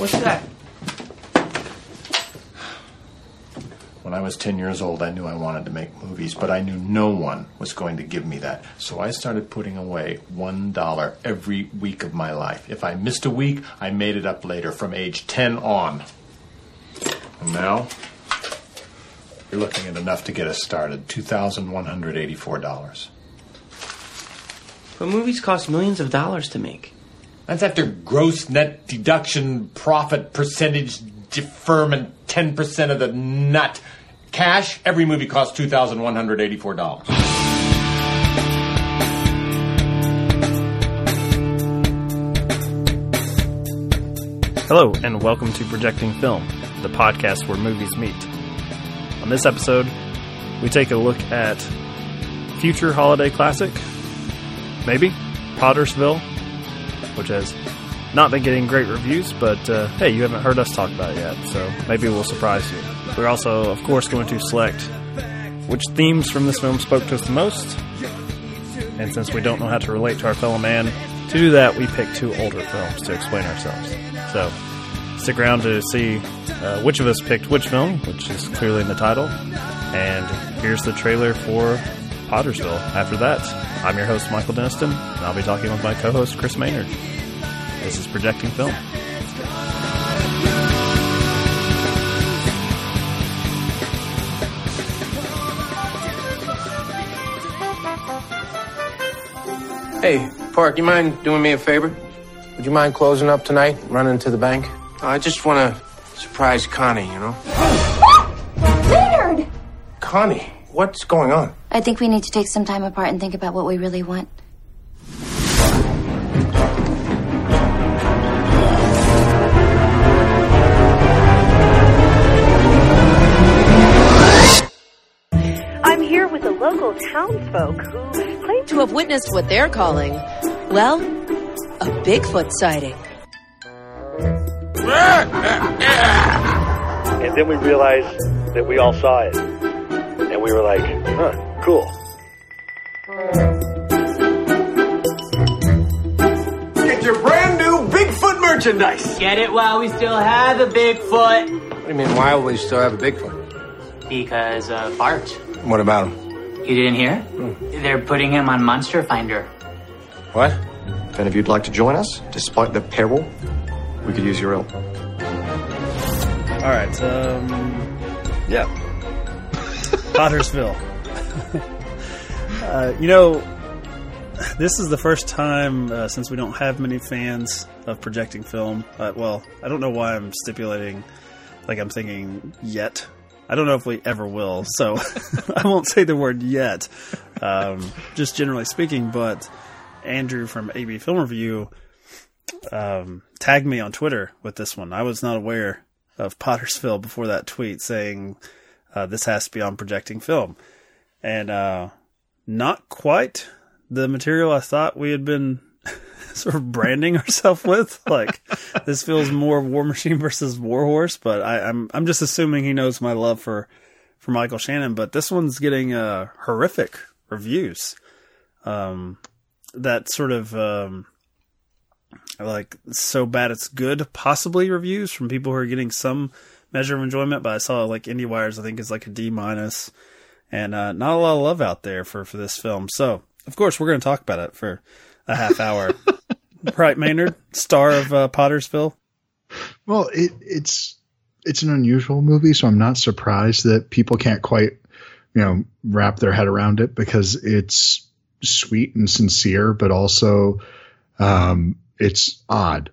What's that? When I was 10 years old, I knew I wanted to make movies, but I knew no one was going to give me that. So I started putting away $1 every week of my life. If I missed a week, I made it up later from age 10 on. And now, you're looking at enough to get us started $2,184. But movies cost millions of dollars to make. That's after gross net deduction, profit percentage deferment, 10% of the nut. Cash, every movie costs $2,184. Hello, and welcome to Projecting Film, the podcast where movies meet. On this episode, we take a look at future holiday classic, maybe, Pottersville, which has not been getting great reviews, but uh, hey, you haven't heard us talk about it yet, so maybe we'll surprise you. We're also, of course, going to select which themes from this film spoke to us the most, and since we don't know how to relate to our fellow man, to do that, we pick two older films to explain ourselves. So, stick around to see uh, which of us picked which film, which is clearly in the title, and here's the trailer for Pottersville. After that, I'm your host, Michael Deniston, and I'll be talking with my co host, Chris Maynard. This is Projecting Film. Hey, Park, you mind doing me a favor? Would you mind closing up tonight, running to the bank? I just want to surprise Connie, you know? Leonard! Connie, what's going on? I think we need to take some time apart and think about what we really want. I'm here with the local townsfolk who claim to have witnessed what they're calling, well, a Bigfoot sighting. And then we realized that we all saw it. And we were like, huh, cool. Get your brand new Bigfoot merchandise! Get it while we still have a Bigfoot. What do you mean, why will we still have a Bigfoot? Because uh, Bart. What about him? You didn't hear? They're putting him on Monster Finder. What? If any of you'd like to join us, despite the peril, we could use your help. All right, um, yeah. Pottersville. uh, you know, this is the first time uh, since we don't have many fans of projecting film. Uh, well, I don't know why I'm stipulating, like I'm thinking yet. I don't know if we ever will, so I won't say the word yet. Um, just generally speaking, but Andrew from AB Film Review um, tagged me on Twitter with this one. I was not aware of Pottersville before that tweet saying uh, this has to be on projecting film, and uh, not quite the material I thought we had been sort of branding ourselves with. Like this feels more War Machine versus Warhorse, but I, I'm I'm just assuming he knows my love for for Michael Shannon. But this one's getting uh, horrific reviews. Um, that sort of um, like so bad it's good possibly reviews from people who are getting some measure of enjoyment. But I saw like IndieWires, I think is like a D minus, and uh, not a lot of love out there for for this film. So of course we're going to talk about it for a half hour. right, Maynard, star of uh, Pottersville. Well, it, it's it's an unusual movie, so I'm not surprised that people can't quite, you know, wrap their head around it because it's sweet and sincere, but also um, it's odd.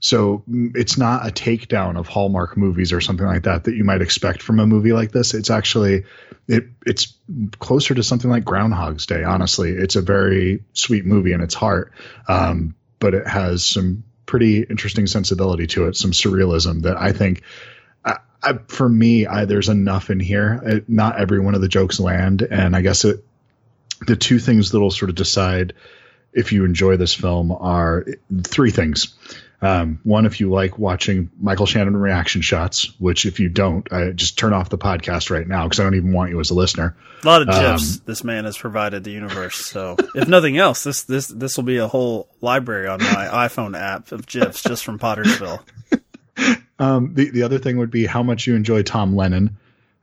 So mm, it's not a takedown of Hallmark movies or something like that that you might expect from a movie like this. It's actually it it's closer to something like Groundhog's Day. Honestly, it's a very sweet movie in its heart, um, but it has some pretty interesting sensibility to it, some surrealism that I think. I, for me, I, there's enough in here. It, not every one of the jokes land, and I guess it. The two things that'll sort of decide if you enjoy this film are three things. Um, one, if you like watching Michael Shannon reaction shots, which if you don't, I just turn off the podcast right now because I don't even want you as a listener. A lot of gifs um, this man has provided the universe. So if nothing else, this this this will be a whole library on my iPhone app of gifs just from Pottersville. Um, the the other thing would be how much you enjoy Tom Lennon.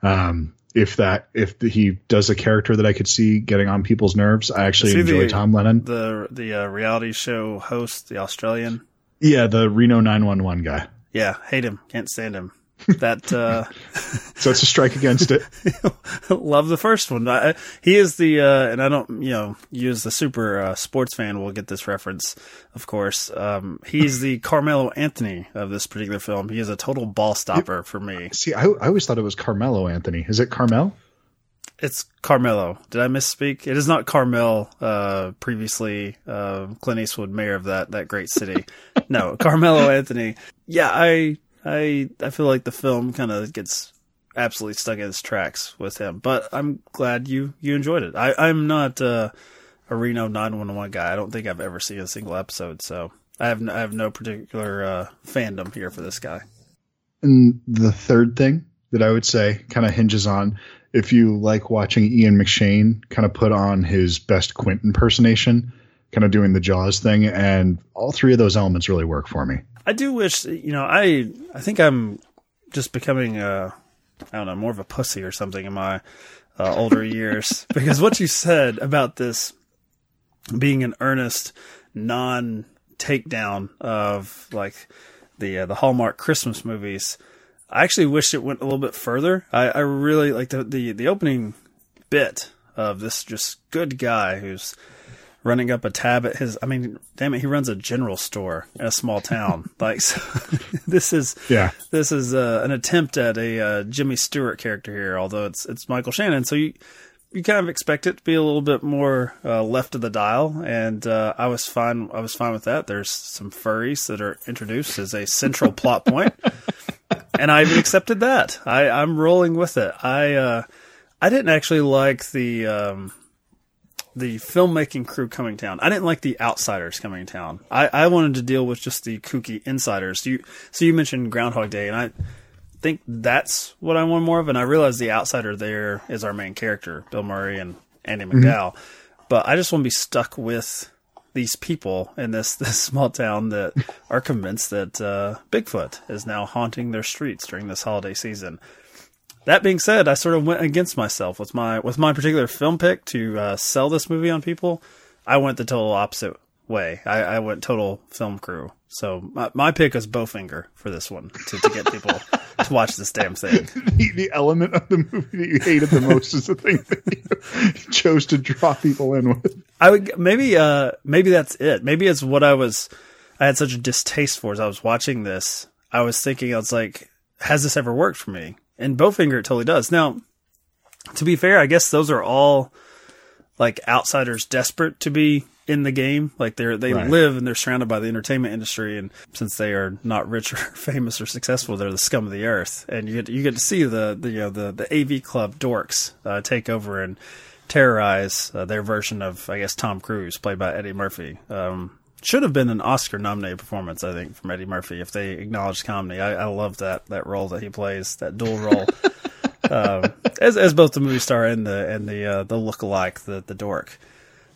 Um, if that if the, he does a character that I could see getting on people's nerves, I actually enjoy the- Tom Lennon. The the uh, reality show host, the Australian. Yeah, the Reno 911 guy. Yeah, hate him. Can't stand him. That uh, So it's a strike against it. love the first one. I, he is the uh, and I don't you know you as the super uh, sports fan will get this reference, of course. Um, he's the Carmelo Anthony of this particular film. He is a total ball stopper for me. See, I, I always thought it was Carmelo Anthony. Is it Carmel? It's Carmelo. Did I misspeak? It is not Carmel. Uh, previously, uh, Clint Eastwood, mayor of that that great city. no, Carmelo Anthony. Yeah, I I I feel like the film kind of gets absolutely stuck in its tracks with him. But I'm glad you you enjoyed it. I I'm not uh, a Reno 911 guy. I don't think I've ever seen a single episode. So I have no, I have no particular uh, fandom here for this guy. And the third thing that I would say kind of hinges on if you like watching Ian McShane kind of put on his best Quint impersonation, kind of doing the Jaws thing, and all three of those elements really work for me. I do wish, you know, I I think I'm just becoming a, I don't know, more of a pussy or something in my uh, older years because what you said about this being an earnest non takedown of like the uh, the Hallmark Christmas movies. I actually wish it went a little bit further. I, I really like the, the the opening bit of this just good guy who's running up a tab at his. I mean, damn it, he runs a general store in a small town. like, so, this is Yeah. this is uh, an attempt at a uh, Jimmy Stewart character here, although it's it's Michael Shannon. So you you kind of expect it to be a little bit more uh, left of the dial, and uh, I was fine. I was fine with that. There's some furries that are introduced as a central plot point, and I even accepted that. I, I'm rolling with it. I uh, I didn't actually like the. Um, the filmmaking crew coming down. I didn't like the outsiders coming town. I, I wanted to deal with just the kooky insiders. You so you mentioned Groundhog Day, and I think that's what I want more of. And I realize the outsider there is our main character, Bill Murray and Andie MacDowell. But I just want to be stuck with these people in this this small town that are convinced that uh, Bigfoot is now haunting their streets during this holiday season. That being said, I sort of went against myself with my with my particular film pick to uh, sell this movie on people. I went the total opposite way. I, I went total film crew. So my, my pick is Bowfinger for this one to, to get people to watch this damn thing. The, the element of the movie that you hated the most is the thing that you chose to draw people in with. I would maybe uh maybe that's it. Maybe it's what I was I had such a distaste for as I was watching this. I was thinking I was like, has this ever worked for me? And Bowfinger it totally does. Now, to be fair, I guess those are all like outsiders desperate to be in the game. Like they're they Right. live and they're surrounded by the entertainment industry, and since they are not rich or famous or successful, they're the scum of the earth. And you get you get to see the the you know the the AV Club dorks uh, take over and terrorize uh, their version of I guess Tom Cruise, played by Eddie Murphy. Um, should have been an Oscar nominated performance, I think, from Eddie Murphy if they acknowledged comedy. I, I love that that role that he plays, that dual role. um, as as both the movie star and the and the uh, the lookalike, the the dork.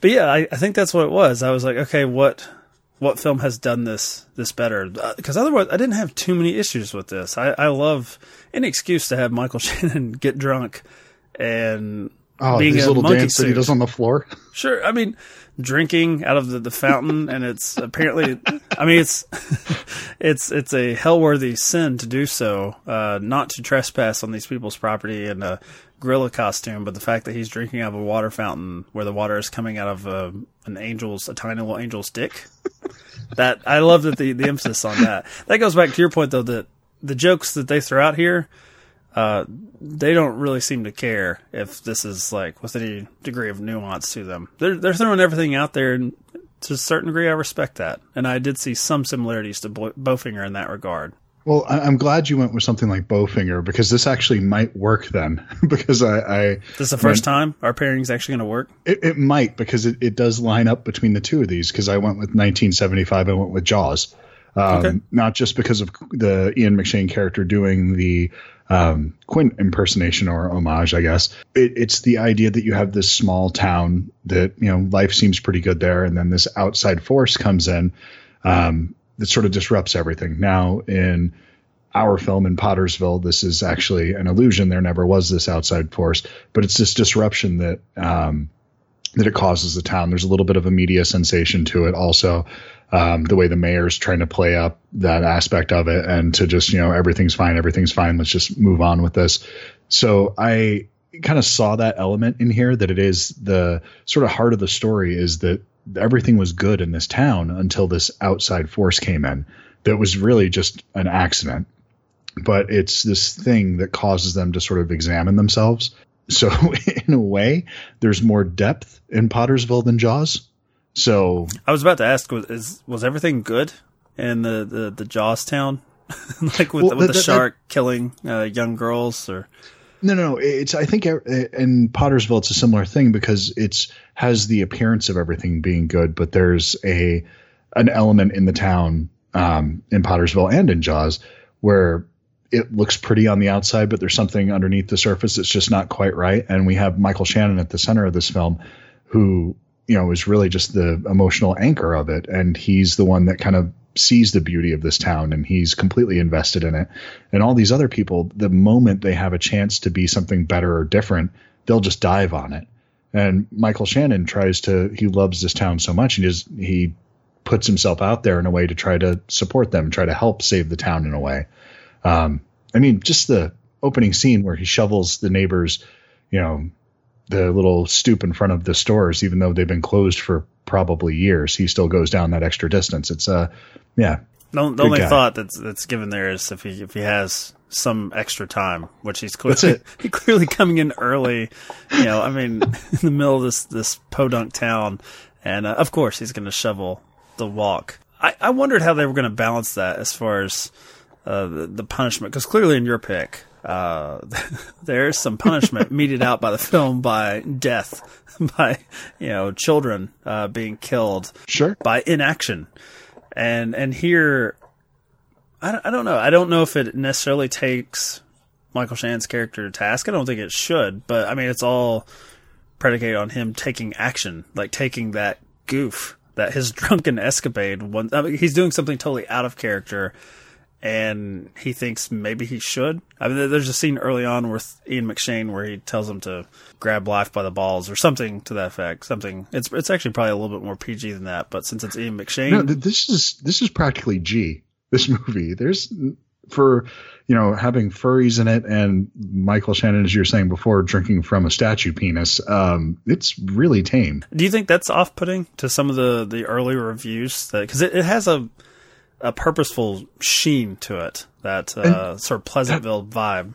But yeah, I, I think that's what it was. I was like, okay, what what film has done this this better? Because otherwise, I didn't have too many issues with this. I, I love any excuse to have Michael Shannon get drunk and Oh, being these a little monkey dance that he suit. does on the floor. Sure. I mean, drinking out of the, the fountain, and it's apparently, I mean, it's it's it's a hell-worthy sin to do so, uh, not to trespass on these people's property in a gorilla costume, but the fact that he's drinking out of a water fountain where the water is coming out of a, an angel's, a tiny little angel's dick. That I love that the the emphasis on that. That goes back to your point though that the jokes that they throw out here uh, they don't really seem to care if this is like with any degree of nuance to them. They're they're throwing everything out there, and to a certain degree, I respect that. And I did see some similarities to Bo- Bowfinger in that regard. Well, I'm glad you went with something like Bowfinger because this actually might work then. because I, I This is the first time our pairing is actually going to work. It, it might because it, it does line up between the two of these because I went with 1975. I went with Jaws. Um, Okay. Not just because of the Ian McShane character doing the um, Quint impersonation or homage, I guess. It, it's the idea that you have this small town that, you know, life seems pretty good there. And then this outside force comes in um, that sort of disrupts everything. Now, in our film in Pottersville, this is actually an illusion. There never was this outside force, but it's this disruption that um, that it causes the town. There's a little bit of a media sensation to it, also um, the way the mayor's trying to play up that aspect of it, and to just you know everything's fine, everything's fine. Let's just move on with this. So I kind of saw that element in here that it is the sort of heart of the story is that everything was good in this town until this outside force came in that was really just an accident but it's this thing that causes them to sort of examine themselves so in a way there's more depth in pottersville than jaws so i was about to ask was is, was everything good in the the, the jaws town like with, well, with the, the shark killing uh, young girls or no, no, no. It's I think in Pottersville it's a similar thing because it's has the appearance of everything being good, but there's a an element in the town um, in Pottersville and in Jaws where it looks pretty on the outside, but there's something underneath the surface that's just not quite right. And we have Michael Shannon at the center of this film, who you know is really just the emotional anchor of it, and he's the one that kind of sees the beauty of this town and he's completely invested in it. And all these other people, the moment they have a chance to be something better or different, they'll just dive on it. And Michael Shannon tries to, he loves this town so much and just, he puts himself out there in a way to try to support them, try to help save the town in a way. Um, I mean, just the opening scene where he shovels the neighbors, you know, the little stoop in front of the stores, even though they've been closed for probably years, he still goes down that extra distance. It's uh, yeah. The, the only guy. thought that's that's given there is if he if he has some extra time, which he's clearly he clearly coming in early. You know, I mean, in the middle of this this podunk town, and uh, of course he's going to shovel the walk. I, I wondered how they were going to balance that as far as uh, the, the punishment, because clearly in your pick, uh, there is some punishment meted out by the film by death, by you know children uh, being killed, sure, by inaction, and and here, I don't, I don't know, I don't know if it necessarily takes Michael Shannon's character to task. I don't think it should, but I mean it's all predicated on him taking action, like taking that goof, that his drunken escapade. One, I mean, he's doing something totally out of character and he thinks maybe he should. I mean, there's a scene early on with Ian McShane where he tells him to grab life by the balls or something to that effect. Something. It's it's actually probably a little bit more PG than that, but since it's Ian McShane, no, this is this is practically G. This movie, there's for you know having furries in it and Michael Shannon, as you were saying before, drinking from a statue penis. Um, it's really tame. Do you think that's off-putting to some of the the early reviews? That because it, it has a a purposeful sheen to it, that uh, sort of Pleasantville that, vibe.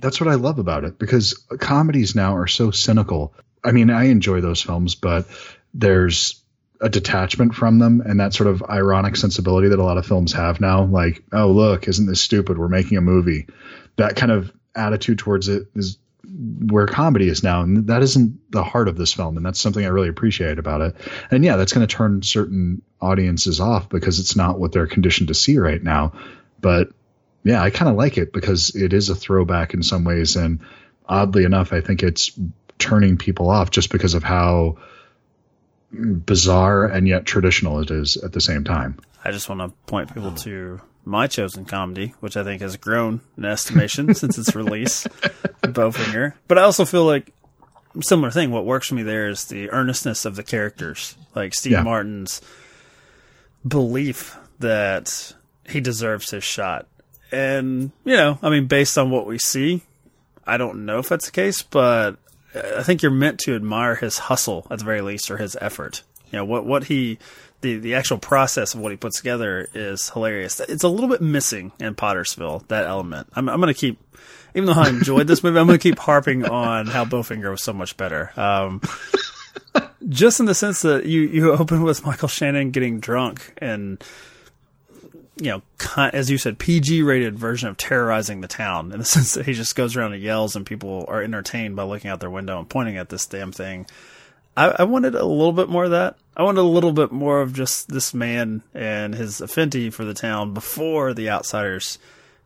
That's what I love about it because comedies now are so cynical. I mean, I enjoy those films, but there's a detachment from them and that sort of ironic sensibility that a lot of films have now. Like, oh, look, isn't this stupid? We're making a movie. That kind of attitude towards it is where comedy is now, and that isn't the heart of this film, and that's something I really appreciate about it. And yeah, that's going to turn certain audiences off because it's not what they're conditioned to see right now. But yeah, I kind of like it because it is a throwback in some ways, and oddly enough, I think it's turning people off just because of how bizarre and yet traditional it is at the same time. I just want to point people to my chosen comedy, which I think has grown in estimation since its release, Bowfinger. But I also feel like similar thing. What works for me there is the earnestness of the characters, like Steve yeah. Martin's belief that he deserves his shot. And you know, I mean, based on what we see, I don't know if that's the case, but I think you're meant to admire his hustle at the very least, or his effort. You know what what he the the actual process of what he puts together is hilarious. It's a little bit missing in Pottersville that element. I'm, I'm going to keep, even though I enjoyed this movie, I'm going to keep harping on how Bowfinger was so much better. Um, just in the sense that you you open with Michael Shannon getting drunk and you know, as you said, PG rated version of terrorizing the town in the sense that he just goes around and yells and people are entertained by looking out their window and pointing at this damn thing. I, I, wanted a little bit more of that. I wanted a little bit more of just this man and his affinity for the town before the outsiders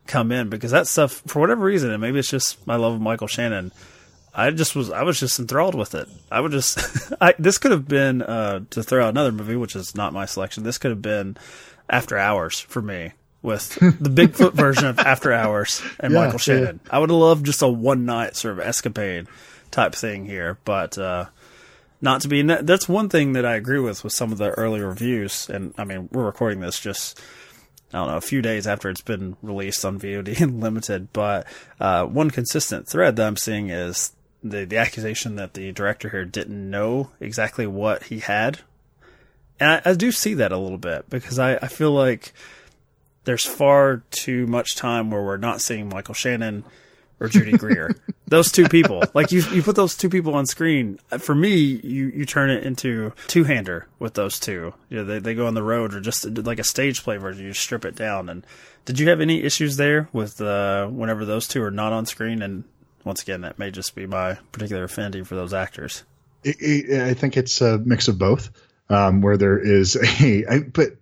come in because that stuff, for whatever reason, and maybe it's just my love of Michael Shannon. I just was, I was just enthralled with it. I would just, I, this could have been, uh, to throw out another movie, which is not my selection. This could have been After Hours for me. with the Bigfoot version of After Hours and Yeah, Michael yeah. Shannon. I would have loved just a one night sort of escapade type thing here, but uh, not to be. That's one thing that I agree with with some of the early reviews, and I mean we're recording this just. I don't know, a few days after it's been released on VOD and limited, but uh, one consistent thread that I'm seeing is the the accusation that the director here didn't know exactly what he had, and I, I do see that a little bit because I, I feel like there's far too much time where we're not seeing Michael Shannon or Judy Greer. those two people, like you, you put those two people on screen. For me, you, you turn it into two hander with those two. Know, they they go on the road or just like a stage play version. You strip it down. And did you have any issues there with uh, whenever those two are not on screen? And once again, that may just be my particular affinity for those actors. I think it's a mix of both, um, where there is a, but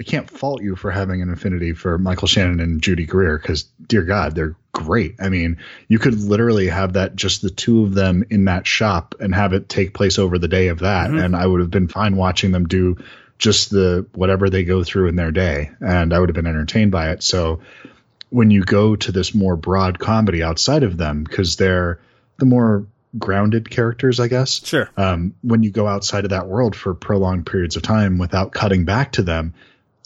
I can't fault you for having an affinity for Michael Shannon and Judy Greer because, dear God, they're great. I mean, you could literally have that just the two of them in that shop and have it take place over the day of that, and I would have been fine watching them do just the whatever they go through in their day, and I would have been entertained by it. So when you go to this more broad comedy outside of them, because they're the more grounded characters, I guess. Sure. Um, when you go outside of that world for prolonged periods of time without cutting back to them,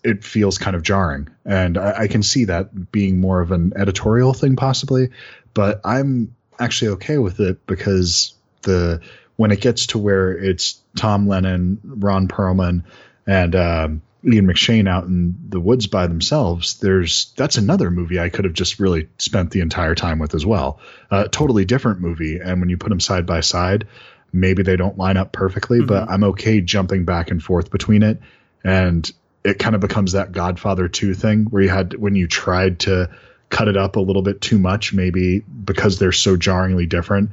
it feels kind of jarring. And I, I can see that being more of an editorial thing, possibly. But I'm actually okay with it because the when it gets to where it's Tom Lennon, Ron Perlman, and um, Ian McShane out in the woods by themselves, there's that's another movie I could have just really spent the entire time with as well. Uh, totally different movie, and when you put them side by side, maybe they don't line up perfectly, but I'm okay jumping back and forth between it, and it kind of becomes that Godfather two thing where you had when you tried to cut it up a little bit too much, maybe because they're so jarringly different,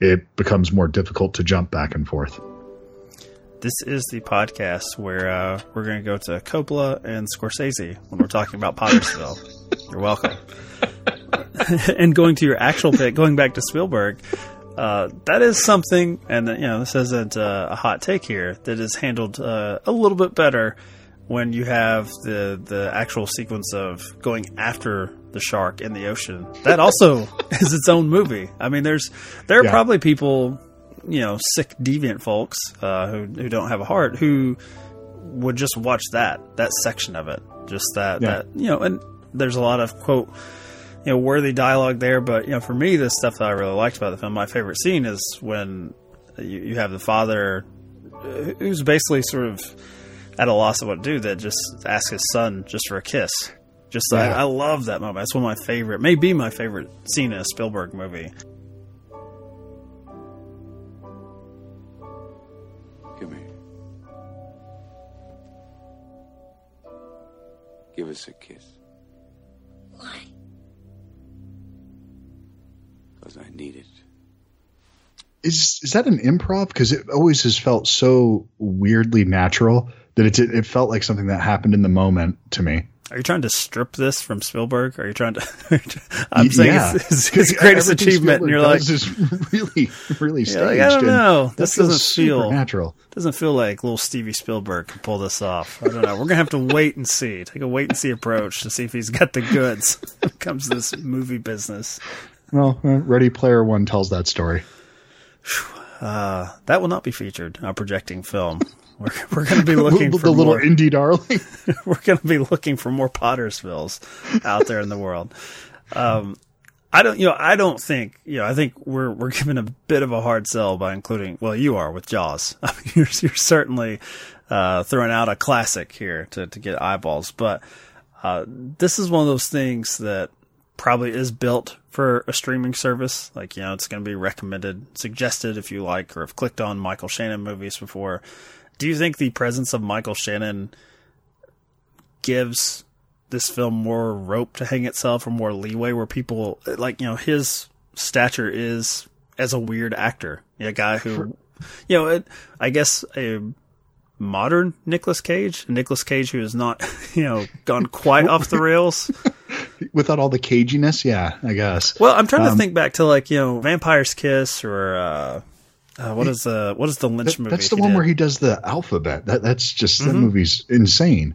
it becomes more difficult to jump back and forth. This is the podcast where uh, we're going to go to Coppola and Scorsese when we're talking about Pottersville. You're welcome. and going to your actual pick, going back to Spielberg, uh, that is something, and you know, this isn't uh, a hot take here, that is handled uh, a little bit better when you have the the actual sequence of going after the shark in the ocean. That also is its own movie. I mean, there's there are Yeah. probably people, you know, sick deviant folks uh, who who don't have a heart who would just watch that that section of it, just that Yeah. that you know, and there's a lot of quote you know worthy dialogue there, but you know, for me, the stuff that I really liked about the film, my favorite scene is when you, you have the father who's basically sort of at a loss of what to do that just asks his son just for a kiss. Just I, Yeah. I love that moment. That's one of my favorite, maybe my favorite scene in a Spielberg movie. Give me. Give us a kiss. Why? Because I need it. Is is that an improv? Because it always has felt so weirdly natural that it it felt like something that happened in the moment to me. Are you trying to strip this from Spielberg? Are you trying to? I'm saying yeah. it's, it's his greatest Everything achievement, and Spielberg you're like, does is really, really You're like. I don't know. This doesn't feel supernatural. Doesn't feel like little Stevie Spielberg can pull this off. I don't know. We're gonna have to wait and see. Take a wait and see approach to see if he's got the goods when it comes to this movie business. Well, uh, Ready Player One tells that story. Uh, that will not be featured on projecting film. We're, we're going to be looking the for the little more, indie darling. we're going to be looking for more Pottersvilles out there in the world. Um, I don't, you know, I don't think, you know, I think we're we're given a bit of a hard sell by including, well, you are with Jaws. I mean, you're, you're certainly uh, throwing out a classic here to to get eyeballs, but uh, this is one of those things that probably is built for a streaming service. Like, you know, it's going to be recommended, suggested if you like, or have clicked on Michael Shannon movies before. Do you think the presence of Michael Shannon gives this film more rope to hang itself or more leeway where people, like, you know, his stature is as a weird actor, a guy who, you know, it, I guess a modern Nicolas Cage, a Nicolas Cage who has not, you know, gone quite off the rails. Without all the caginess, yeah, I guess. Well, I'm trying to Um, think back to like you know Vampire's Kiss or uh, uh, what is the what is the Lynch That- movie? that's the one did? where he does the alphabet. That that's just that Mhm. movie's insane.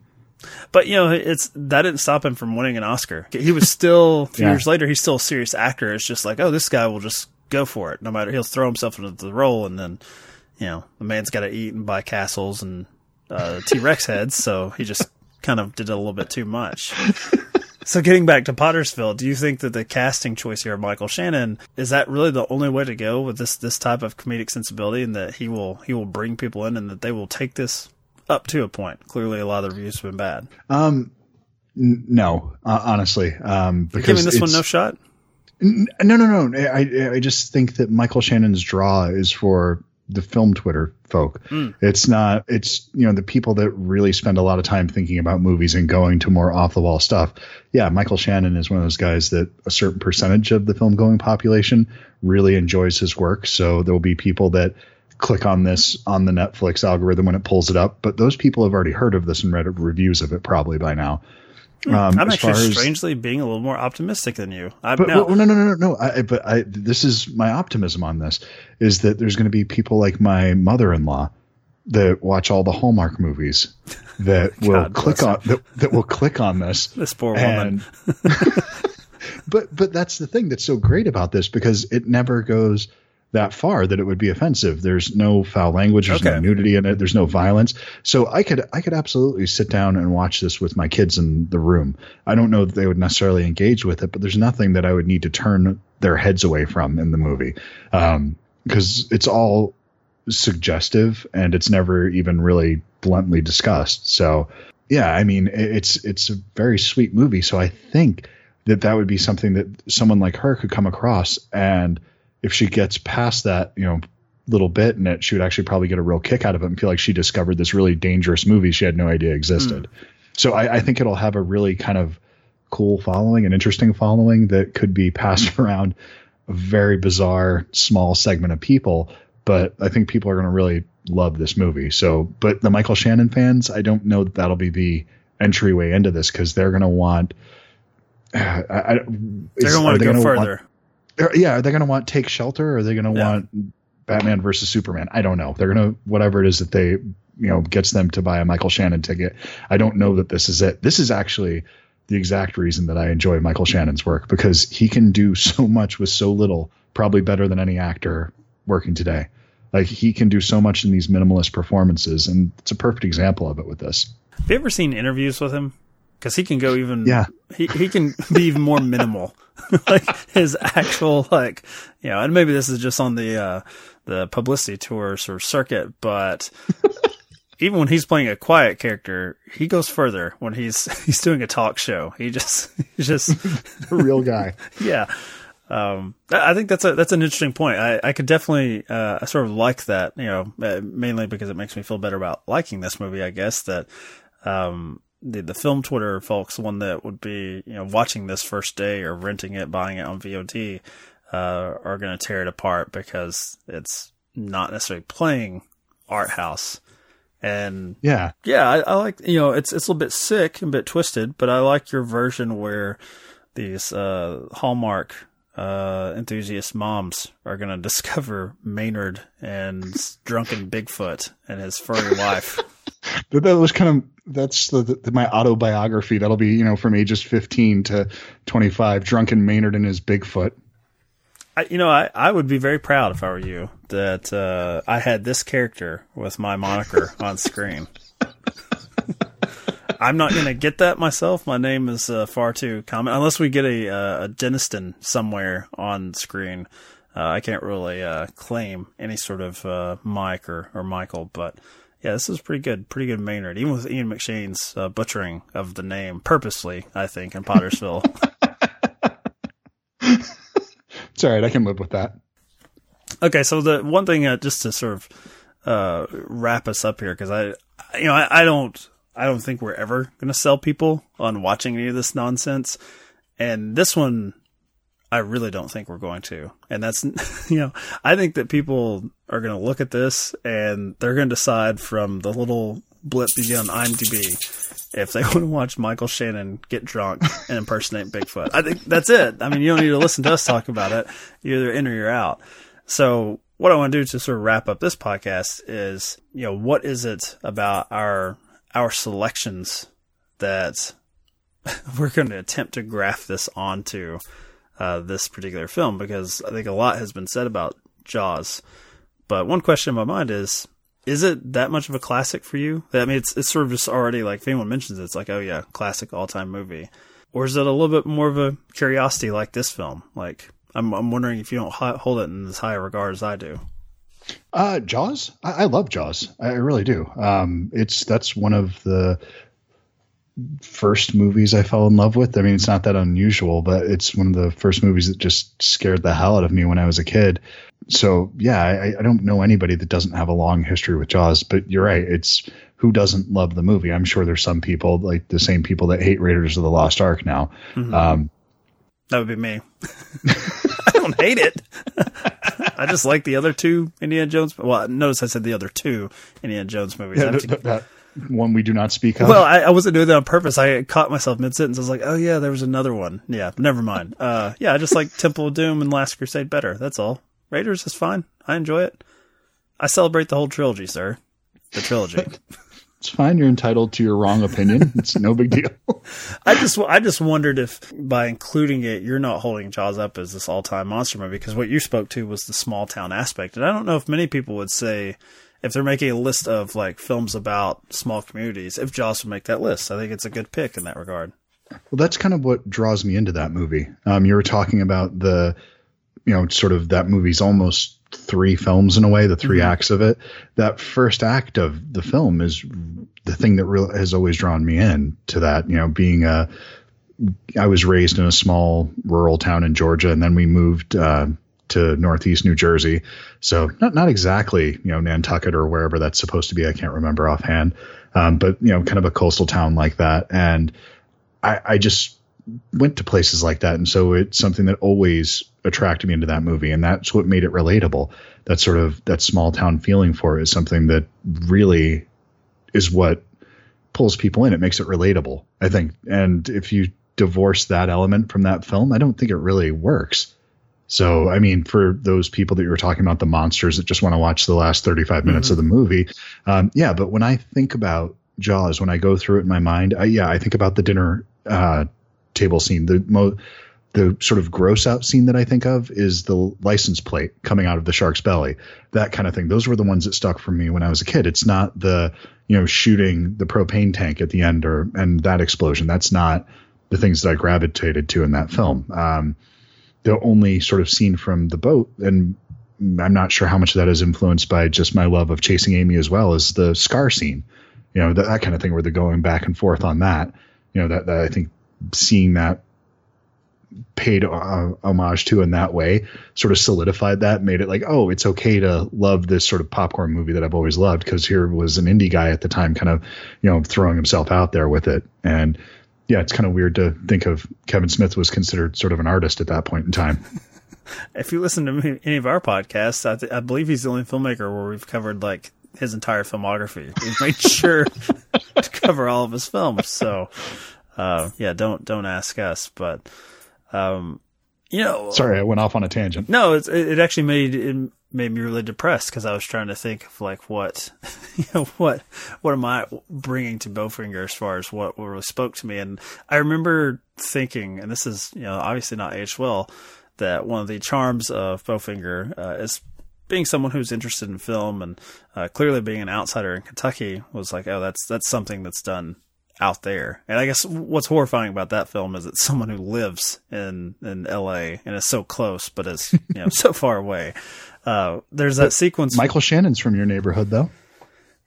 But you know, it's that didn't stop him from winning an Oscar. He was still a few Yeah. years later. He's still a serious actor. It's just like, oh, this guy will just go for it, no matter. He'll throw himself into the role, and then you know, the man's got to eat and buy castles and uh, T Rex heads, so he just kind of did it a little bit too much. So getting back to Pottersville, do you think that the casting choice here of Michael Shannon is that really the only way to go with this this type of comedic sensibility, and that he will he will bring people in, and that they will take this up to a point? Clearly, a lot of the reviews have been bad. Um, n- no, uh, honestly, um, You're giving this one no shot. N- No, no, no. I I just think that Michael Shannon's draw is for the film Twitter folk. Mm. It's not. It's you know the people that really spend a lot of time thinking about movies and going to more off the wall stuff. Yeah, Michael Shannon is one of those guys that a certain percentage of the film going population really enjoys his work. So there will be people that click on this on the Netflix algorithm when it pulls it up, but those people have already heard of this and read reviews of it probably by now. Um, I'm actually as- strangely being a little more optimistic than you. I, but, now, but no, no, no, no, no. I, but I, this is my optimism on this is that there's going to be people like my mother-in-law that watch all the Hallmark movies that will click bless on that, that will click on this. This poor and- but but that's the thing that's so great about this because it never goes that far that it would be offensive. There's no foul language. There's no nudity in it. There's no violence. So I could I could absolutely sit down and watch this with my kids in the room. I don't know that they would necessarily engage with it, but there's nothing that I would need to turn their heads away from in the movie um, because it's all suggestive and it's never even really bluntly discussed. So yeah, I mean it's it's a very sweet movie. So I think that that would be something that someone like her could come across and if she gets past that, you know, little bit in it, she would actually probably get a real kick out of it and feel like she discovered this really dangerous movie she had no idea existed. Hmm. So I, I think it'll have a really kind of cool following, an interesting following that could be passed hmm. around a very bizarre small segment of people. But I think people are going to really love this movie. So, but the Michael Shannon fans, I don't know that that'll be the entryway into this because they're going to want. I, I, they're going to want to go want- further. are- yeah, are they going to want Take Shelter? Or are they going to Yeah. want Batman versus Superman? I don't know. They're going to whatever it is that they you know gets them to buy a Michael Shannon ticket. I don't know that this is it. This is actually the exact reason that I enjoy Michael Shannon's work because he can do so much with so little, probably better than any actor working today. Like he can do so much in these minimalist performances, and it's a perfect example of it with this. Have you ever seen interviews with him? Because he can go even. Yeah. He he can be even more minimal, like his actual like you know, and maybe this is just on the uh the publicity tours or circuit, but even when he's playing a quiet character, he goes further when he's he's doing a talk show. He just he's just A real guy. yeah. Um, I I think that's a that's an interesting point. I, I could definitely uh, I sort of like that, you know, uh, mainly because it makes me feel better about liking this movie. I guess that um, the the film Twitter folks, one that would be you know watching this first day or renting it, buying it on VOD, uh, are going to tear it apart because it's not necessarily playing art house. And Yeah. yeah, I, I like you know it's it's a little bit sick and a bit twisted, but I like your version where these uh, Hallmark uh, enthusiast moms are going to discover Maynard and drunken Bigfoot and his furry wife. But that was kind of that's the, the, my autobiography. That'll be you know from ages fifteen to twenty five. Drunken Maynard and his Bigfoot. I, you know, I, I would be very proud if I were you that uh, I had this character with my moniker on screen. I'm not going to get that myself. My name is uh, far too common. Unless we get a, uh, a Deniston somewhere on screen, uh, I can't really uh, claim any sort of uh, Mike or, or Michael. But yeah, this is pretty good. Pretty good Maynard. Even with Ian McShane's uh, butchering of the name purposely, I think, in Pottersville. It's all right. I can live with that. Okay, so the one thing, uh, just to sort of uh, wrap us up here, because I, you know, I, I don't, I don't think we're ever going to sell people on watching any of this nonsense, and this one, I really don't think we're going to. And that's, you know, I think that people are going to look at this and they're going to decide from the little blip you on IMDb if they want to watch Michael Shannon get drunk and impersonate Bigfoot. I think that's it. I mean, you don't need to listen to us talk about it. You're either in or you're out. So what I want to do to sort of wrap up this podcast is, you know, what is it about our our selections that we're going to attempt to graft this onto uh, this particular film because I think a lot has been said about Jaws. But one question in my mind is: Is it that much of a classic for you? I mean, it's it's sort of just already like if anyone mentions it, it's like, oh yeah, classic all time movie, or is it a little bit more of a curiosity like this film? Like, I'm I'm wondering if you don't hold it in as high regard as I do. Uh, Jaws. I, I love Jaws. I really do. Um, it's that's one of the first movies I fell in love with. I mean, it's not that unusual, but it's one of the first movies that just scared the hell out of me when I was a kid. So yeah, I, I don't know anybody that doesn't have a long history with Jaws. But you're right. It's who doesn't love the movie. I'm sure there's some people like the same people that hate Raiders of the Lost Ark now. Mhm. Um, That would be me. I don't hate it. I just like the other two Indiana Jones. Well, notice I said the other two Indiana Jones movies. I have to- that one we do not speak of. well, I, I wasn't doing that on purpose. I caught myself mid sentence. I was like, "Oh yeah, there was another one." Yeah, never mind. Uh, yeah, I just like Temple of Doom and Last Crusade better. That's all. Raiders is fine. I enjoy it. I celebrate the whole trilogy, sir. The trilogy. it's fine. You're entitled to your wrong opinion. It's no big deal. I just I just wondered if by including it, you're not holding Jaws up as this all time monster movie because what you spoke to was the small town aspect, and I don't know if many people would say if they're making a list of like films about small communities, if Jaws would make that list. I think it's a good pick in that regard. Well, that's kind of what draws me into that movie. Um, you were talking about the, you know, sort of that movie's almost three films in a way, the 3 Mhm. acts of it. That first act of the film is the thing that really has always drawn me in to that. You know, being a, I was raised in a small rural town in Georgia, and then we moved uh, to Northeast New Jersey. So not not exactly you know Nantucket or wherever that's supposed to be. I can't remember offhand, um, but you know, kind of a coastal town like that, and I, I just went to places like that, and so it's something that always attracted me into that movie, and that's what made it relatable. That sort of that small town feeling for it is something that really is what pulls people in. It makes it relatable, I think. And if you divorce that element from that film, I don't think it really works. So, I mean, for those people that you were talking about, the monsters that just want to watch the last 35 minutes of the movie, um, yeah. But when I think about Jaws, when I go through it in my mind, I, yeah, I think about the dinner uh, table scene. The mo- the sort of gross out scene that I think of is the license plate coming out of the shark's belly, that kind of thing. Those were the ones that stuck for me when I was a kid. It's not the you know shooting the propane tank at the end or and that explosion. That's not the things that I gravitated to in that film. Um, the only sort of scene from the boat, and I'm not sure how much of that is influenced by just my love of chasing Amy as well, is the scar scene. You know that, that kind of thing where they're going back and forth on that. You know that, that I think seeing that paid uh, homage to in that way sort of solidified that made it like oh it's okay to love this sort of popcorn movie that i've always loved because here was an indie guy at the time kind of you know throwing himself out there with it and yeah it's kind of weird to think of kevin smith was considered sort of an artist at that point in time If you listen to any of our podcasts, I, th- I believe he's the only filmmaker where we've covered like his entire filmography. We've made sure to cover all of his films. So, uh, yeah, don't don't ask us. But, um, you know, sorry i went off on a tangent no, it's, it it actually made it made me really depressed because I was trying to think of like what, you know, what what am I bringing to Bowfinger as far as what really spoke to me, and I remember thinking, and this is you know obviously not aged well, that one of the charms of Bowfinger uh, is being someone who's interested in film and uh, clearly being an outsider in Kentucky was like, oh, that's that's something that's done out there. And I guess what's horrifying about that film is it's someone who lives in in L.A. and is so close, but is you know so far away. Uh, there's that sequence. michael shannon's from your neighborhood though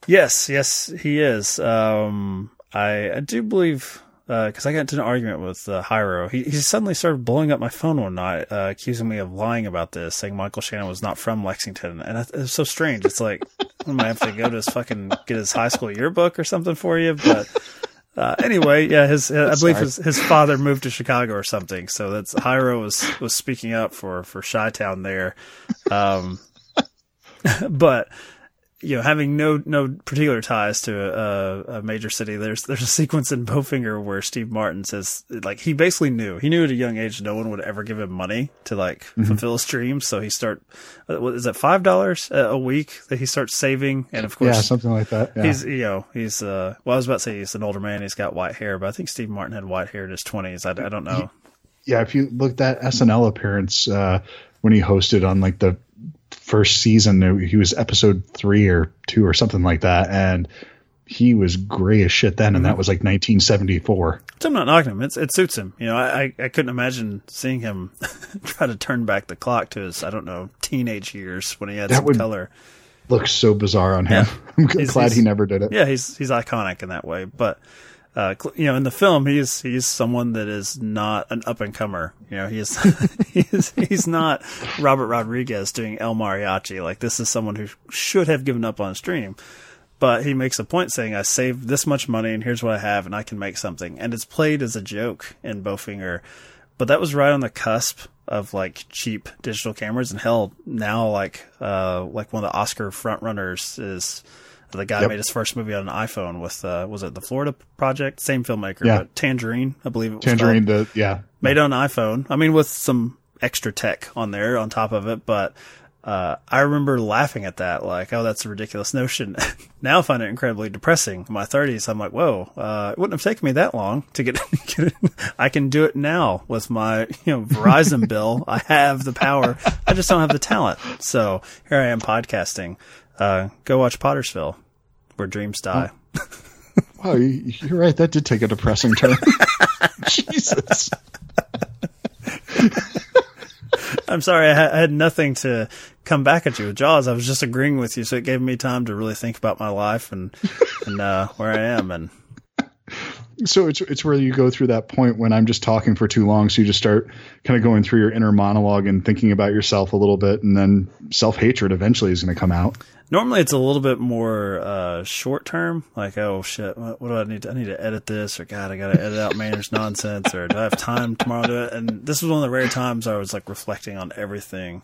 Yes, yes, he is. Um, I, I do believe because I got into an argument with uh, Hyro. He, he suddenly started blowing up my phone one night, uh, accusing me of lying about this, saying Michael Shannon was not from Lexington, and it was so strange. It's like I might have to go to his fucking get his high school yearbook or something for you, but. Uh, anyway, yeah, his I believe his, his father moved to Chicago or something, so that's Hyro was was speaking up for for Chi Town there. Um, but you know, having no no particular ties to a, a, major city, there's there's a sequence in Bowfinger where Steve Martin says like he basically knew he knew at a young age no one would ever give him money to like mm-hmm. fulfill his dreams, so he start uh, what is that five dollars a week that he starts saving, and of course yeah something like that. Yeah. He's you know he's uh well I was about to say he's an older man, he's got white hair, but I think Steve Martin had white hair in his twenties. I, I don't know. Yeah, if you look that SNL appearance uh, when he hosted on like the first season. He was episode three or two or something like that, and he was gray as shit then, and mm-hmm. that was like 1974. So I'm not knocking him. It's, it suits him. You know, I, I couldn't imagine seeing him try to turn back the clock to his, I don't know, teenage years when he had that some color. Looks so bizarre on him. Yeah. I'm glad he never did it. Yeah, he's he's iconic in that way. But uh, you know, in the film, he's he's someone that is not an up and comer. You know, he's he's he's not Robert Rodriguez doing El Mariachi. Like this is someone who should have given up on stream, but he makes a point saying, "I saved this much money, and here's what I have, and I can make something." And it's played as a joke in Bowfinger, but that was right on the cusp of like cheap digital cameras, and hell, now like uh like one of the Oscar frontrunners is the guy yep. made his first movie on an iPhone with uh, was it the Florida Project? Same filmmaker, yeah. but Tangerine, I believe it was. Tangerine, the, yeah, made on an iPhone. I mean, with some extra tech on there on top of it, but uh, I remember laughing at that, like, oh, that's a ridiculous notion. now I find it incredibly depressing. In my 30s, I'm like, whoa, uh, it wouldn't have taken me that long to get, get it. I can do it now with my, you know, Verizon bill. I have the power. I just don't have the talent. So here I am podcasting. Uh, go watch Pottersville, where dreams die. Oh. wow, you're right. That did take a depressing turn. Jesus. I'm sorry, I, ha- I, had nothing to come back at you with Jaws. I was just agreeing with you, so it gave me time to really think about my life and and uh, where I am. And so it's it's where you go through that point when I'm just talking for too long, so you just start kind of going through your inner monologue and thinking about yourself a little bit, and then self hatred eventually is going to come out. Normally, it's a little bit more uh, short term, like oh shit, what, what, do I need? To, I need to edit this, or God, I got to edit out Maynard's nonsense, or do I have time tomorrow to do it? And this was one of the rare times I was like reflecting on everything,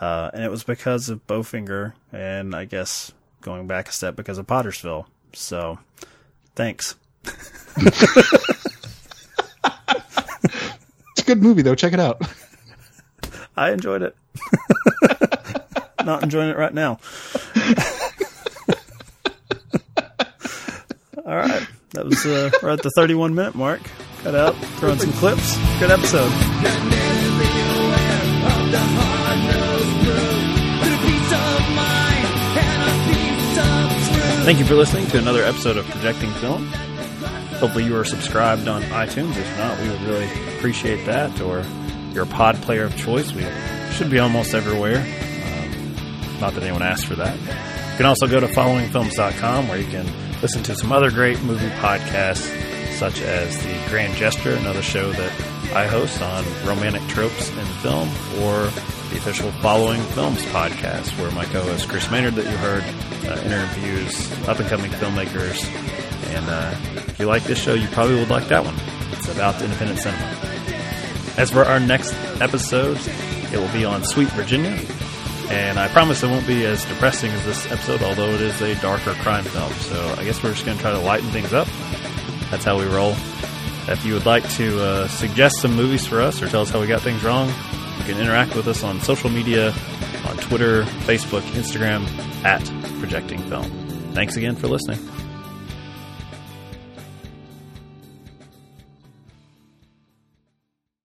uh, and it was because of Bowfinger, and I guess going back a step because of Pottersville. So, thanks. it's a good movie though. Check it out. I enjoyed it. Not enjoying it right now. All right. That was uh, we're at the 31 minute mark. Cut out, throw in some clips. Good episode. Thank you for listening to another episode of Projecting Film. Hopefully, you are subscribed on iTunes. If not, we would really appreciate that. Or your pod player of choice. We should be almost everywhere. Not that anyone asked for that. You can also go to followingfilms.com where you can listen to some other great movie podcasts, such as The Grand Gesture, another show that I host on romantic tropes in film, or the official Following Films podcast, where my co host Chris Maynard, that you heard, uh, interviews up and coming filmmakers and uh, if you like this show, you probably would like that one. It's about the independent cinema. As for our next episode, it will be on Sweet Virginia. And I promise it won't be as depressing as this episode, although it is a darker crime film. So I guess we're just going to try to lighten things up. That's how we roll. If you would like to uh, suggest some movies for us or tell us how we got things wrong, you can interact with us on social media on Twitter, Facebook, Instagram, at Projecting Film. Thanks again for listening.